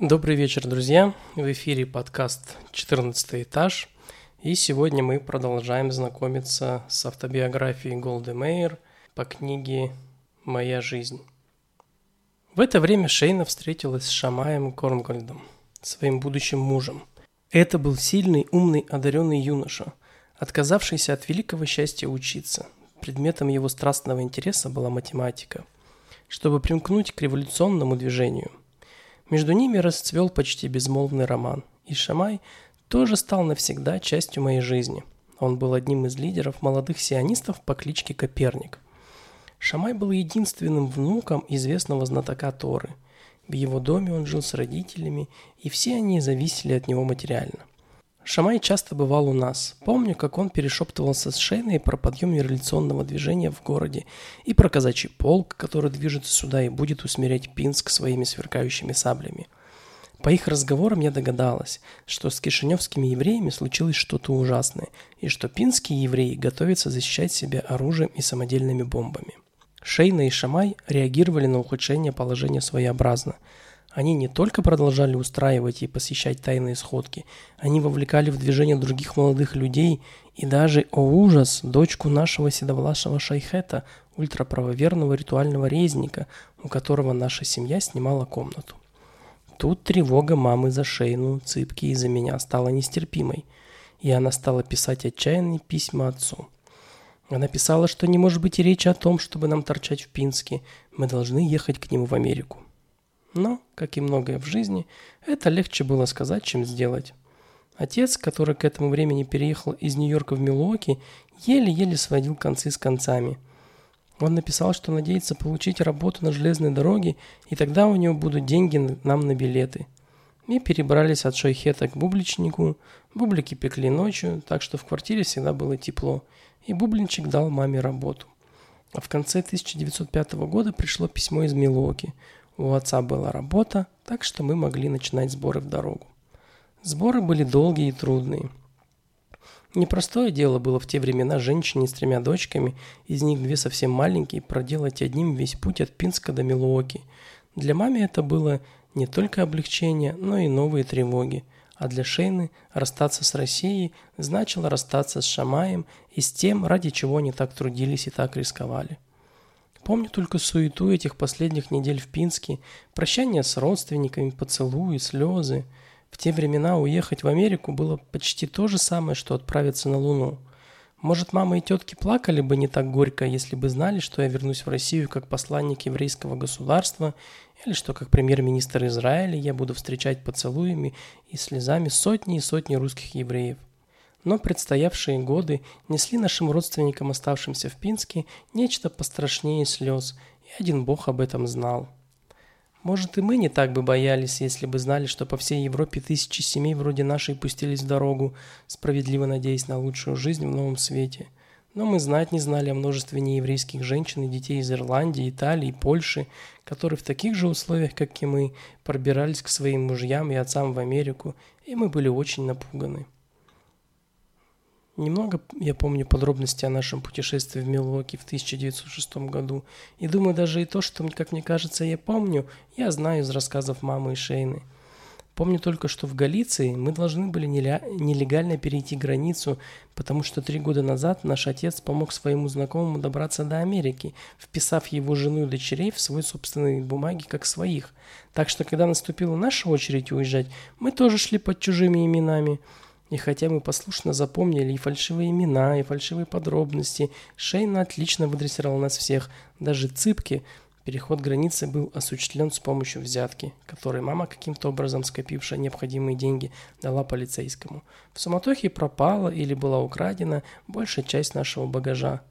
Добрый вечер, друзья! В эфире подкаст «14 этаж». И сегодня мы продолжаем знакомиться с автобиографией Голды Мейер по книге «Моя жизнь». В это время Шейна встретилась с Шамаем Корнгольдом, своим будущим мужем. Это был сильный, умный, одаренный юноша, отказавшийся от великого счастья учиться. Предметом его страстного интереса была математика. Чтобы примкнуть к революционному движению, между ними расцвел почти безмолвный роман, и Шамай тоже стал навсегда частью моей жизни. Он был одним из лидеров молодых сионистов по кличке Коперник – Шамай был единственным внуком известного знатока Торы. В его доме он жил с родителями, и все они зависели от него материально. Шамай часто бывал у нас. Помню, как он перешептывался с Шейной про подъем революционного движения в городе и про казачий полк, который движется сюда и будет усмирять Пинск своими сверкающими саблями. По их разговорам я догадалась, что с кишиневскими евреями случилось что-то ужасное, и что пинские евреи готовятся защищать себя оружием и самодельными бомбами. Шейна и Шамай реагировали на ухудшение положения своеобразно. Они не только продолжали устраивать и посещать тайные сходки, они вовлекали в движение других молодых людей и даже, о ужас, дочку нашего седовласого шайхета, ультраправоверного ритуального резника, у которого наша семья снимала комнату. Тут тревога мамы за Шейну, Цыпки и за меня стала нестерпимой, и она стала писать отчаянные письма отцу – она писала, что не может быть и речи о том, чтобы нам торчать в Пинске. Мы должны ехать к нему в Америку. Но, как и многое в жизни, это легче было сказать, чем сделать. Отец, который к этому времени переехал из Нью-Йорка в Милуоки, еле-еле сводил концы с концами. Он написал, что надеется получить работу на железной дороге, и тогда у него будут деньги нам на билеты. Мы перебрались от Шойхета к Бубличнику. Бублики пекли ночью, так что в квартире всегда было тепло – и Бублинчик дал маме работу. А в конце 1905 года пришло письмо из Милуоки. У отца была работа, так что мы могли начинать сборы в дорогу. Сборы были долгие и трудные. Непростое дело было в те времена женщине с тремя дочками, из них две совсем маленькие, проделать одним весь путь от Пинска до Милуоки. Для мамы это было не только облегчение, но и новые тревоги – а для Шейны расстаться с Россией значило расстаться с Шамаем и с тем, ради чего они так трудились и так рисковали. Помню только суету этих последних недель в Пинске, прощание с родственниками, поцелуи, слезы. В те времена уехать в Америку было почти то же самое, что отправиться на Луну. Может, мама и тетки плакали бы не так горько, если бы знали, что я вернусь в Россию как посланник еврейского государства или что как премьер-министр Израиля я буду встречать поцелуями и слезами сотни и сотни русских евреев. Но предстоявшие годы несли нашим родственникам, оставшимся в Пинске, нечто пострашнее слез, и один бог об этом знал. Может, и мы не так бы боялись, если бы знали, что по всей Европе тысячи семей вроде нашей пустились в дорогу, справедливо надеясь на лучшую жизнь в новом свете – но мы знать не знали о множестве нееврейских женщин и детей из Ирландии, Италии, Польши, которые в таких же условиях, как и мы, пробирались к своим мужьям и отцам в Америку, и мы были очень напуганы. Немного я помню подробности о нашем путешествии в Милуоки в 1906 году, и думаю, даже и то, что, как мне кажется, я помню, я знаю из рассказов мамы и Шейны – Помню только, что в Галиции мы должны были нелегально перейти границу, потому что три года назад наш отец помог своему знакомому добраться до Америки, вписав его жену и дочерей в свои собственные бумаги как своих. Так что, когда наступила наша очередь уезжать, мы тоже шли под чужими именами. И хотя мы послушно запомнили и фальшивые имена, и фальшивые подробности, Шейна отлично выдрессировал нас всех, даже цыпки – Переход границы был осуществлен с помощью взятки, которой мама, каким-то образом скопившая необходимые деньги, дала полицейскому. В суматохе пропала или была украдена большая часть нашего багажа.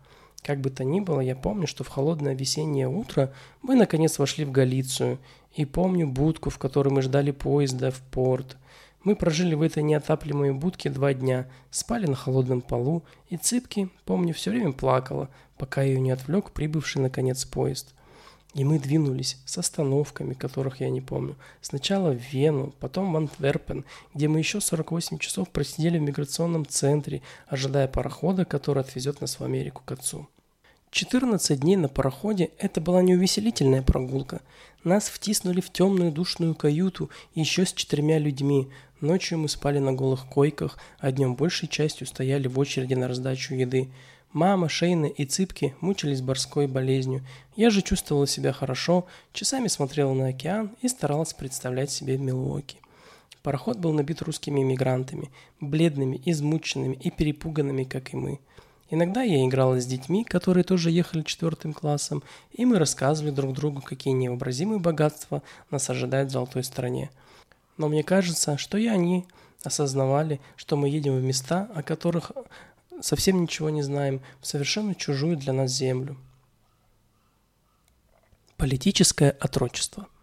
Как бы то ни было, я помню, что в холодное весеннее утро мы наконец вошли в Галицию, и помню будку, в которой мы ждали поезда в порт. Мы прожили в этой неотапливаемой будке два дня, спали на холодном полу, и Цыпки, помню, все время плакала, пока ее не отвлек прибывший наконец поезд. И мы двинулись с остановками, которых я не помню. Сначала в Вену, потом в Антверпен, где мы еще 48 часов просидели в миграционном центре, ожидая парохода, который отвезет нас в Америку к отцу. 14 дней на пароходе – это была не увеселительная прогулка. Нас втиснули в темную душную каюту еще с четырьмя людьми. Ночью мы спали на голых койках, а днем большей частью стояли в очереди на раздачу еды. Мама, Шейна и Цыпки мучились борской болезнью. Я же чувствовала себя хорошо, часами смотрела на океан и старалась представлять себе Милуоки. Пароход был набит русскими иммигрантами, бледными, измученными и перепуганными, как и мы – Иногда я играла с детьми, которые тоже ехали четвертым классом, и мы рассказывали друг другу, какие невообразимые богатства нас ожидают в золотой стране. Но мне кажется, что и они осознавали, что мы едем в места, о которых совсем ничего не знаем, в совершенно чужую для нас землю. Политическое отрочество –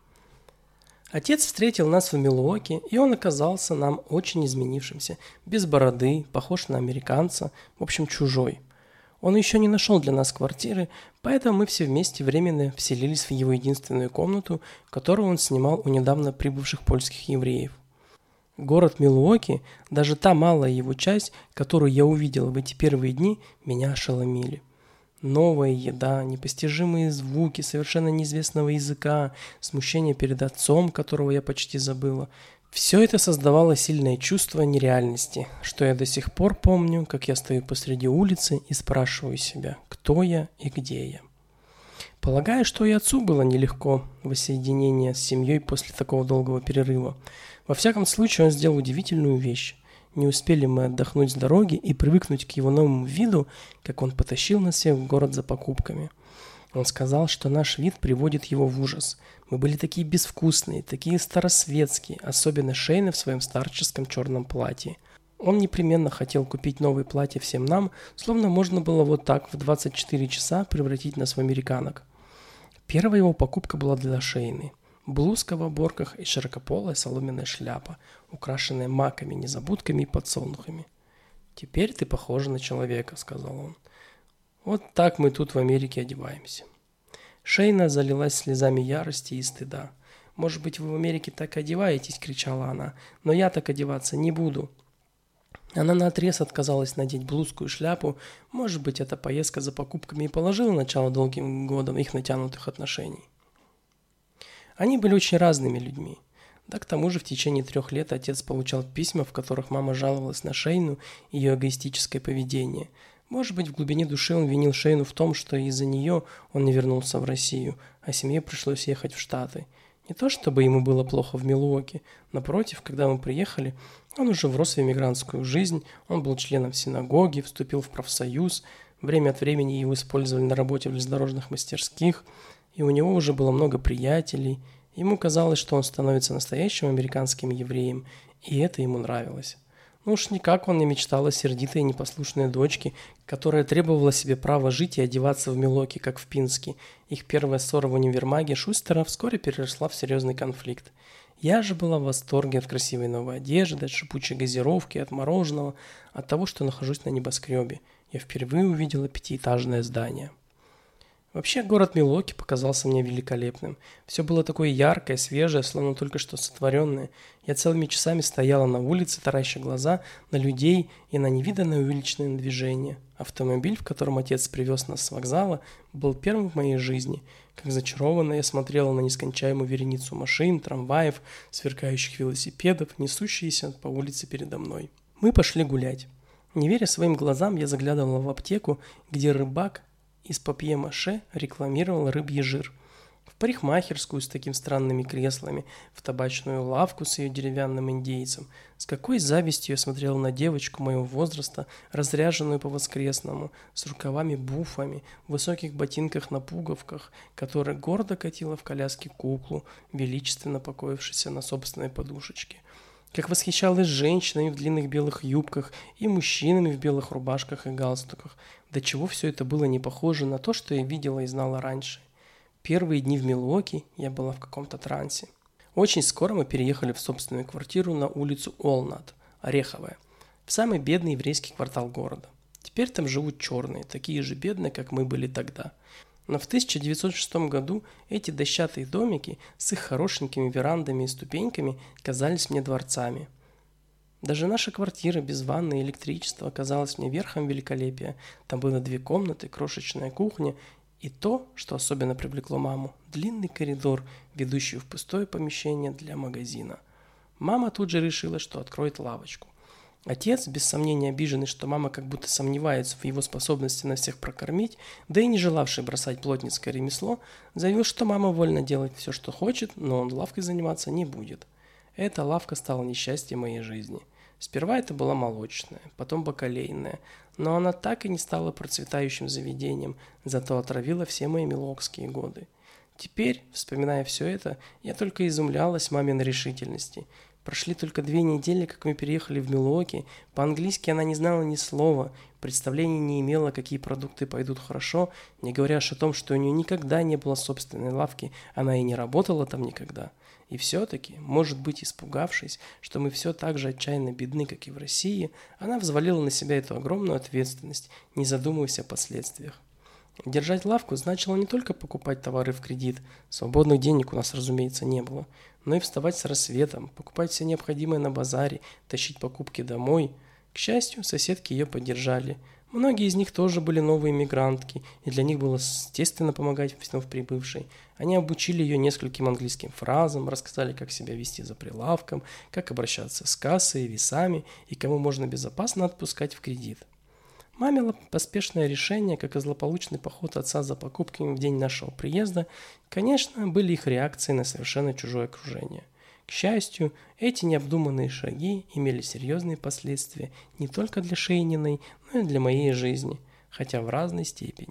Отец встретил нас в Милуоке, и он оказался нам очень изменившимся, без бороды, похож на американца, в общем, чужой. Он еще не нашел для нас квартиры, поэтому мы все вместе временно вселились в его единственную комнату, которую он снимал у недавно прибывших польских евреев. Город Милуоки, даже та малая его часть, которую я увидел в эти первые дни, меня ошеломили. Новая еда, непостижимые звуки совершенно неизвестного языка, смущение перед отцом, которого я почти забыла. Все это создавало сильное чувство нереальности, что я до сих пор помню, как я стою посреди улицы и спрашиваю себя, кто я и где я. Полагаю, что и отцу было нелегко воссоединение с семьей после такого долгого перерыва. Во всяком случае, он сделал удивительную вещь. Не успели мы отдохнуть с дороги и привыкнуть к его новому виду, как он потащил нас всех в город за покупками. Он сказал, что наш вид приводит его в ужас. Мы были такие безвкусные, такие старосветские, особенно Шейна в своем старческом черном платье. Он непременно хотел купить новое платье всем нам, словно можно было вот так в 24 часа превратить нас в американок. Первая его покупка была для Шейны – блузка в оборках и широкополая соломенная шляпа, украшенная маками, незабудками и подсолнухами. «Теперь ты похожа на человека», — сказал он. «Вот так мы тут в Америке одеваемся». Шейна залилась слезами ярости и стыда. «Может быть, вы в Америке так одеваетесь?» – кричала она. «Но я так одеваться не буду». Она наотрез отказалась надеть блузку и шляпу. Может быть, эта поездка за покупками и положила начало долгим годам их натянутых отношений. Они были очень разными людьми. Да к тому же в течение трех лет отец получал письма, в которых мама жаловалась на Шейну и ее эгоистическое поведение. Может быть, в глубине души он винил Шейну в том, что из-за нее он не вернулся в Россию, а семье пришлось ехать в Штаты. Не то чтобы ему было плохо в Милуоке. Напротив, когда мы приехали, он уже врос в эмигрантскую жизнь, он был членом синагоги, вступил в профсоюз, время от времени его использовали на работе в железнодорожных мастерских – и у него уже было много приятелей. Ему казалось, что он становится настоящим американским евреем, и это ему нравилось. Ну уж никак он не мечтал о сердитой и непослушной дочке, которая требовала себе права жить и одеваться в Милоке, как в Пинске. Их первая ссора в универмаге Шустера вскоре переросла в серьезный конфликт. Я же была в восторге от красивой новой одежды, от шипучей газировки, от мороженого, от того, что нахожусь на небоскребе. Я впервые увидела пятиэтажное здание. Вообще город Милоки показался мне великолепным. Все было такое яркое, свежее, словно только что сотворенное. Я целыми часами стояла на улице, тараща глаза на людей и на невиданное увеличенное движение. Автомобиль, в котором отец привез нас с вокзала, был первым в моей жизни. Как зачарованная я смотрела на нескончаемую вереницу машин, трамваев, сверкающих велосипедов, несущиеся по улице передо мной. Мы пошли гулять. Не веря своим глазам, я заглядывала в аптеку, где рыбак из папье-маше рекламировал рыбий жир. В парикмахерскую с такими странными креслами, в табачную лавку с ее деревянным индейцем. С какой завистью я смотрел на девочку моего возраста, разряженную по-воскресному, с рукавами-буфами, в высоких ботинках на пуговках, которая гордо катила в коляске куклу, величественно покоившуюся на собственной подушечке как восхищалась женщинами в длинных белых юбках и мужчинами в белых рубашках и галстуках. До чего все это было не похоже на то, что я видела и знала раньше. Первые дни в Милуоке я была в каком-то трансе. Очень скоро мы переехали в собственную квартиру на улицу Олнат, Ореховая, в самый бедный еврейский квартал города. Теперь там живут черные, такие же бедные, как мы были тогда. Но в 1906 году эти дощатые домики с их хорошенькими верандами и ступеньками казались мне дворцами. Даже наша квартира без ванны и электричества оказалась мне верхом великолепия. Там было две комнаты, крошечная кухня и то, что особенно привлекло маму – длинный коридор, ведущий в пустое помещение для магазина. Мама тут же решила, что откроет лавочку. Отец, без сомнения обиженный, что мама как будто сомневается в его способности на всех прокормить, да и не желавший бросать плотницкое ремесло, заявил, что мама вольно делать все, что хочет, но он лавкой заниматься не будет. Эта лавка стала несчастьем моей жизни. Сперва это была молочная, потом бакалейная, но она так и не стала процветающим заведением, зато отравила все мои милокские годы. Теперь, вспоминая все это, я только изумлялась маминой решительности – Прошли только две недели, как мы переехали в Милуоки. По-английски она не знала ни слова, представления не имела, какие продукты пойдут хорошо, не говоря о том, что у нее никогда не было собственной лавки, она и не работала там никогда. И все-таки, может быть, испугавшись, что мы все так же отчаянно бедны, как и в России, она взвалила на себя эту огромную ответственность, не задумываясь о последствиях. Держать лавку значило не только покупать товары в кредит, свободных денег у нас, разумеется, не было, но и вставать с рассветом, покупать все необходимое на базаре, тащить покупки домой. К счастью, соседки ее поддержали. Многие из них тоже были новые мигрантки, и для них было естественно помогать вновь прибывшей. Они обучили ее нескольким английским фразам, рассказали, как себя вести за прилавком, как обращаться с кассой и весами, и кому можно безопасно отпускать в кредит. Мамило поспешное решение, как и злополучный поход отца за покупками в день нашего приезда, конечно, были их реакцией на совершенно чужое окружение. К счастью, эти необдуманные шаги имели серьезные последствия не только для Шейниной, но и для моей жизни, хотя в разной степени.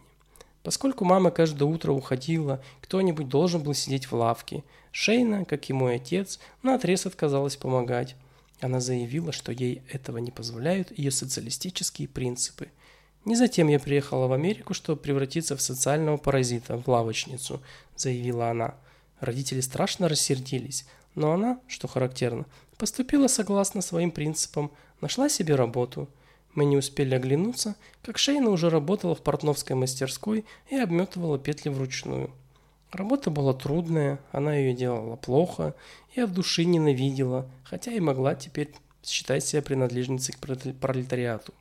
Поскольку мама каждое утро уходила, кто-нибудь должен был сидеть в лавке. Шейна, как и мой отец, наотрез отказалась помогать. Она заявила, что ей этого не позволяют ее социалистические принципы. Не затем я приехала в Америку, чтобы превратиться в социального паразита, в лавочницу, заявила она. Родители страшно рассердились, но она, что характерно, поступила согласно своим принципам, нашла себе работу. Мы не успели оглянуться, как Шейна уже работала в портновской мастерской и обметывала петли вручную. Работа была трудная, она ее делала плохо и от души ненавидела, хотя и могла теперь считать себя принадлежницей к пролетариату.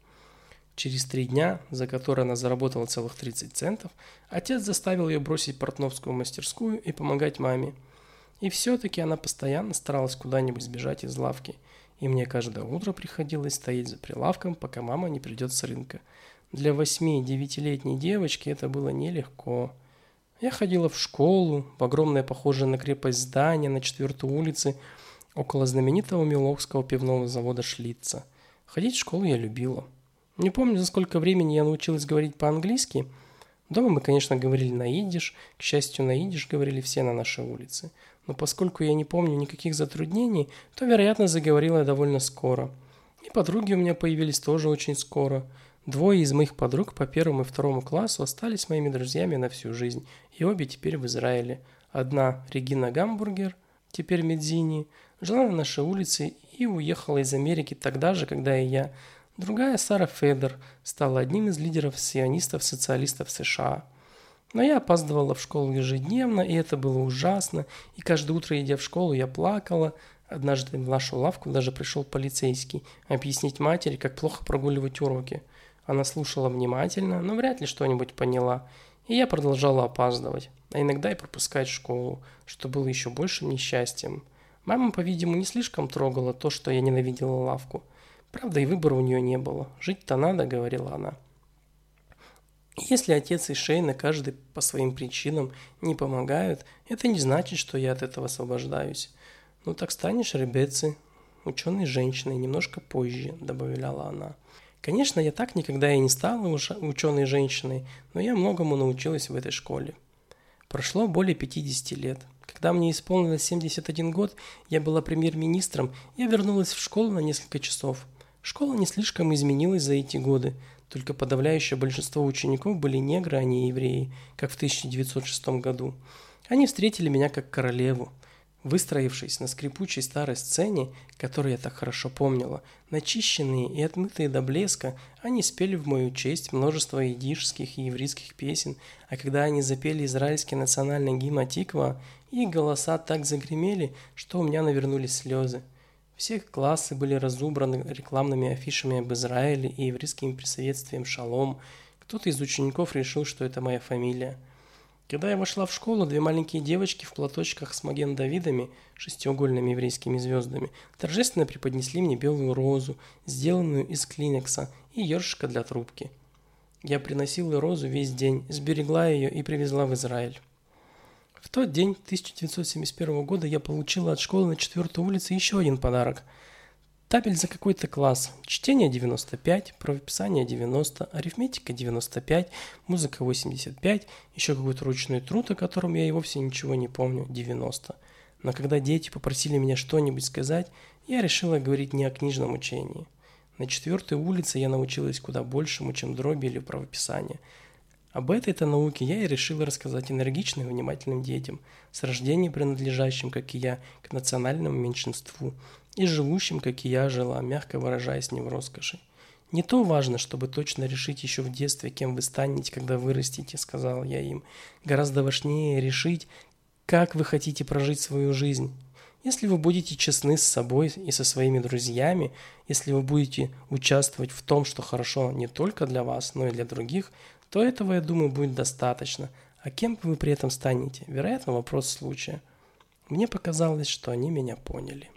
Через три дня, за которые она заработала целых 30 центов, отец заставил ее бросить портновскую мастерскую и помогать маме. И все-таки она постоянно старалась куда-нибудь сбежать из лавки, и мне каждое утро приходилось стоять за прилавком, пока мама не придет с рынка. Для восьми-девятилетней девочки это было нелегко – я ходила в школу, в огромное похожее на крепость здание на четвертой улице, около знаменитого Милокского пивного завода Шлица. Ходить в школу я любила. Не помню, за сколько времени я научилась говорить по-английски. Дома мы, конечно, говорили на идиш, к счастью, на идиш говорили все на нашей улице. Но поскольку я не помню никаких затруднений, то, вероятно, заговорила я довольно скоро. И подруги у меня появились тоже очень скоро – Двое из моих подруг по первому и второму классу остались моими друзьями на всю жизнь, и обе теперь в Израиле. Одна, Регина Гамбургер, теперь Медзини, жила на нашей улице и уехала из Америки тогда же, когда и я. Другая, Сара Федер, стала одним из лидеров сионистов-социалистов США. Но я опаздывала в школу ежедневно, и это было ужасно, и каждое утро, идя в школу, я плакала. Однажды в нашу лавку даже пришел полицейский объяснить матери, как плохо прогуливать уроки – она слушала внимательно, но вряд ли что-нибудь поняла, и я продолжала опаздывать, а иногда и пропускать школу, что было еще большим несчастьем. Мама, по-видимому, не слишком трогала то, что я ненавидела лавку. Правда, и выбора у нее не было. Жить-то надо, говорила она. Если отец и Шейна каждый по своим причинам не помогают, это не значит, что я от этого освобождаюсь. Ну так станешь ребецы, ученой женщиной, немножко позже, добавляла она. Конечно, я так никогда и не стала ученой женщиной, но я многому научилась в этой школе. Прошло более 50 лет. Когда мне исполнилось 71 год, я была премьер-министром, я вернулась в школу на несколько часов. Школа не слишком изменилась за эти годы, только подавляющее большинство учеников были негры, а не евреи, как в 1906 году. Они встретили меня как королеву. Выстроившись на скрипучей старой сцене, которую я так хорошо помнила, начищенные и отмытые до блеска, они спели в мою честь множество идишских и еврейских песен, а когда они запели израильский национальный гимн Атиква, их голоса так загремели, что у меня навернулись слезы. Все классы были разубраны рекламными афишами об Израиле и еврейским присоветствием «Шалом». Кто-то из учеников решил, что это моя фамилия. Когда я вошла в школу, две маленькие девочки в платочках с маген-давидами, шестиугольными еврейскими звездами, торжественно преподнесли мне белую розу, сделанную из клинекса, и ершика для трубки. Я приносила розу весь день, сберегла ее и привезла в Израиль. В тот день, 1971 года, я получила от школы на 4 улице еще один подарок. Табель за какой-то класс. Чтение 95, правописание 90, арифметика 95, музыка 85, еще какой-то ручной труд, о котором я и вовсе ничего не помню, 90. Но когда дети попросили меня что-нибудь сказать, я решила говорить не о книжном учении. На четвертой улице я научилась куда большему, чем дроби или правописание – об этой-то науке я и решила рассказать энергичным и внимательным детям, с рождения принадлежащим, как и я, к национальному меньшинству, и живущим, как и я жила, мягко выражаясь не в роскоши. «Не то важно, чтобы точно решить еще в детстве, кем вы станете, когда вырастете», — сказал я им. «Гораздо важнее решить, как вы хотите прожить свою жизнь. Если вы будете честны с собой и со своими друзьями, если вы будете участвовать в том, что хорошо не только для вас, но и для других, то этого, я думаю, будет достаточно. А кем вы при этом станете? Вероятно, вопрос случая. Мне показалось, что они меня поняли.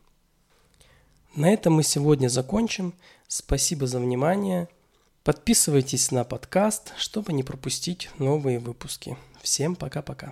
На этом мы сегодня закончим. Спасибо за внимание. Подписывайтесь на подкаст, чтобы не пропустить новые выпуски. Всем пока-пока.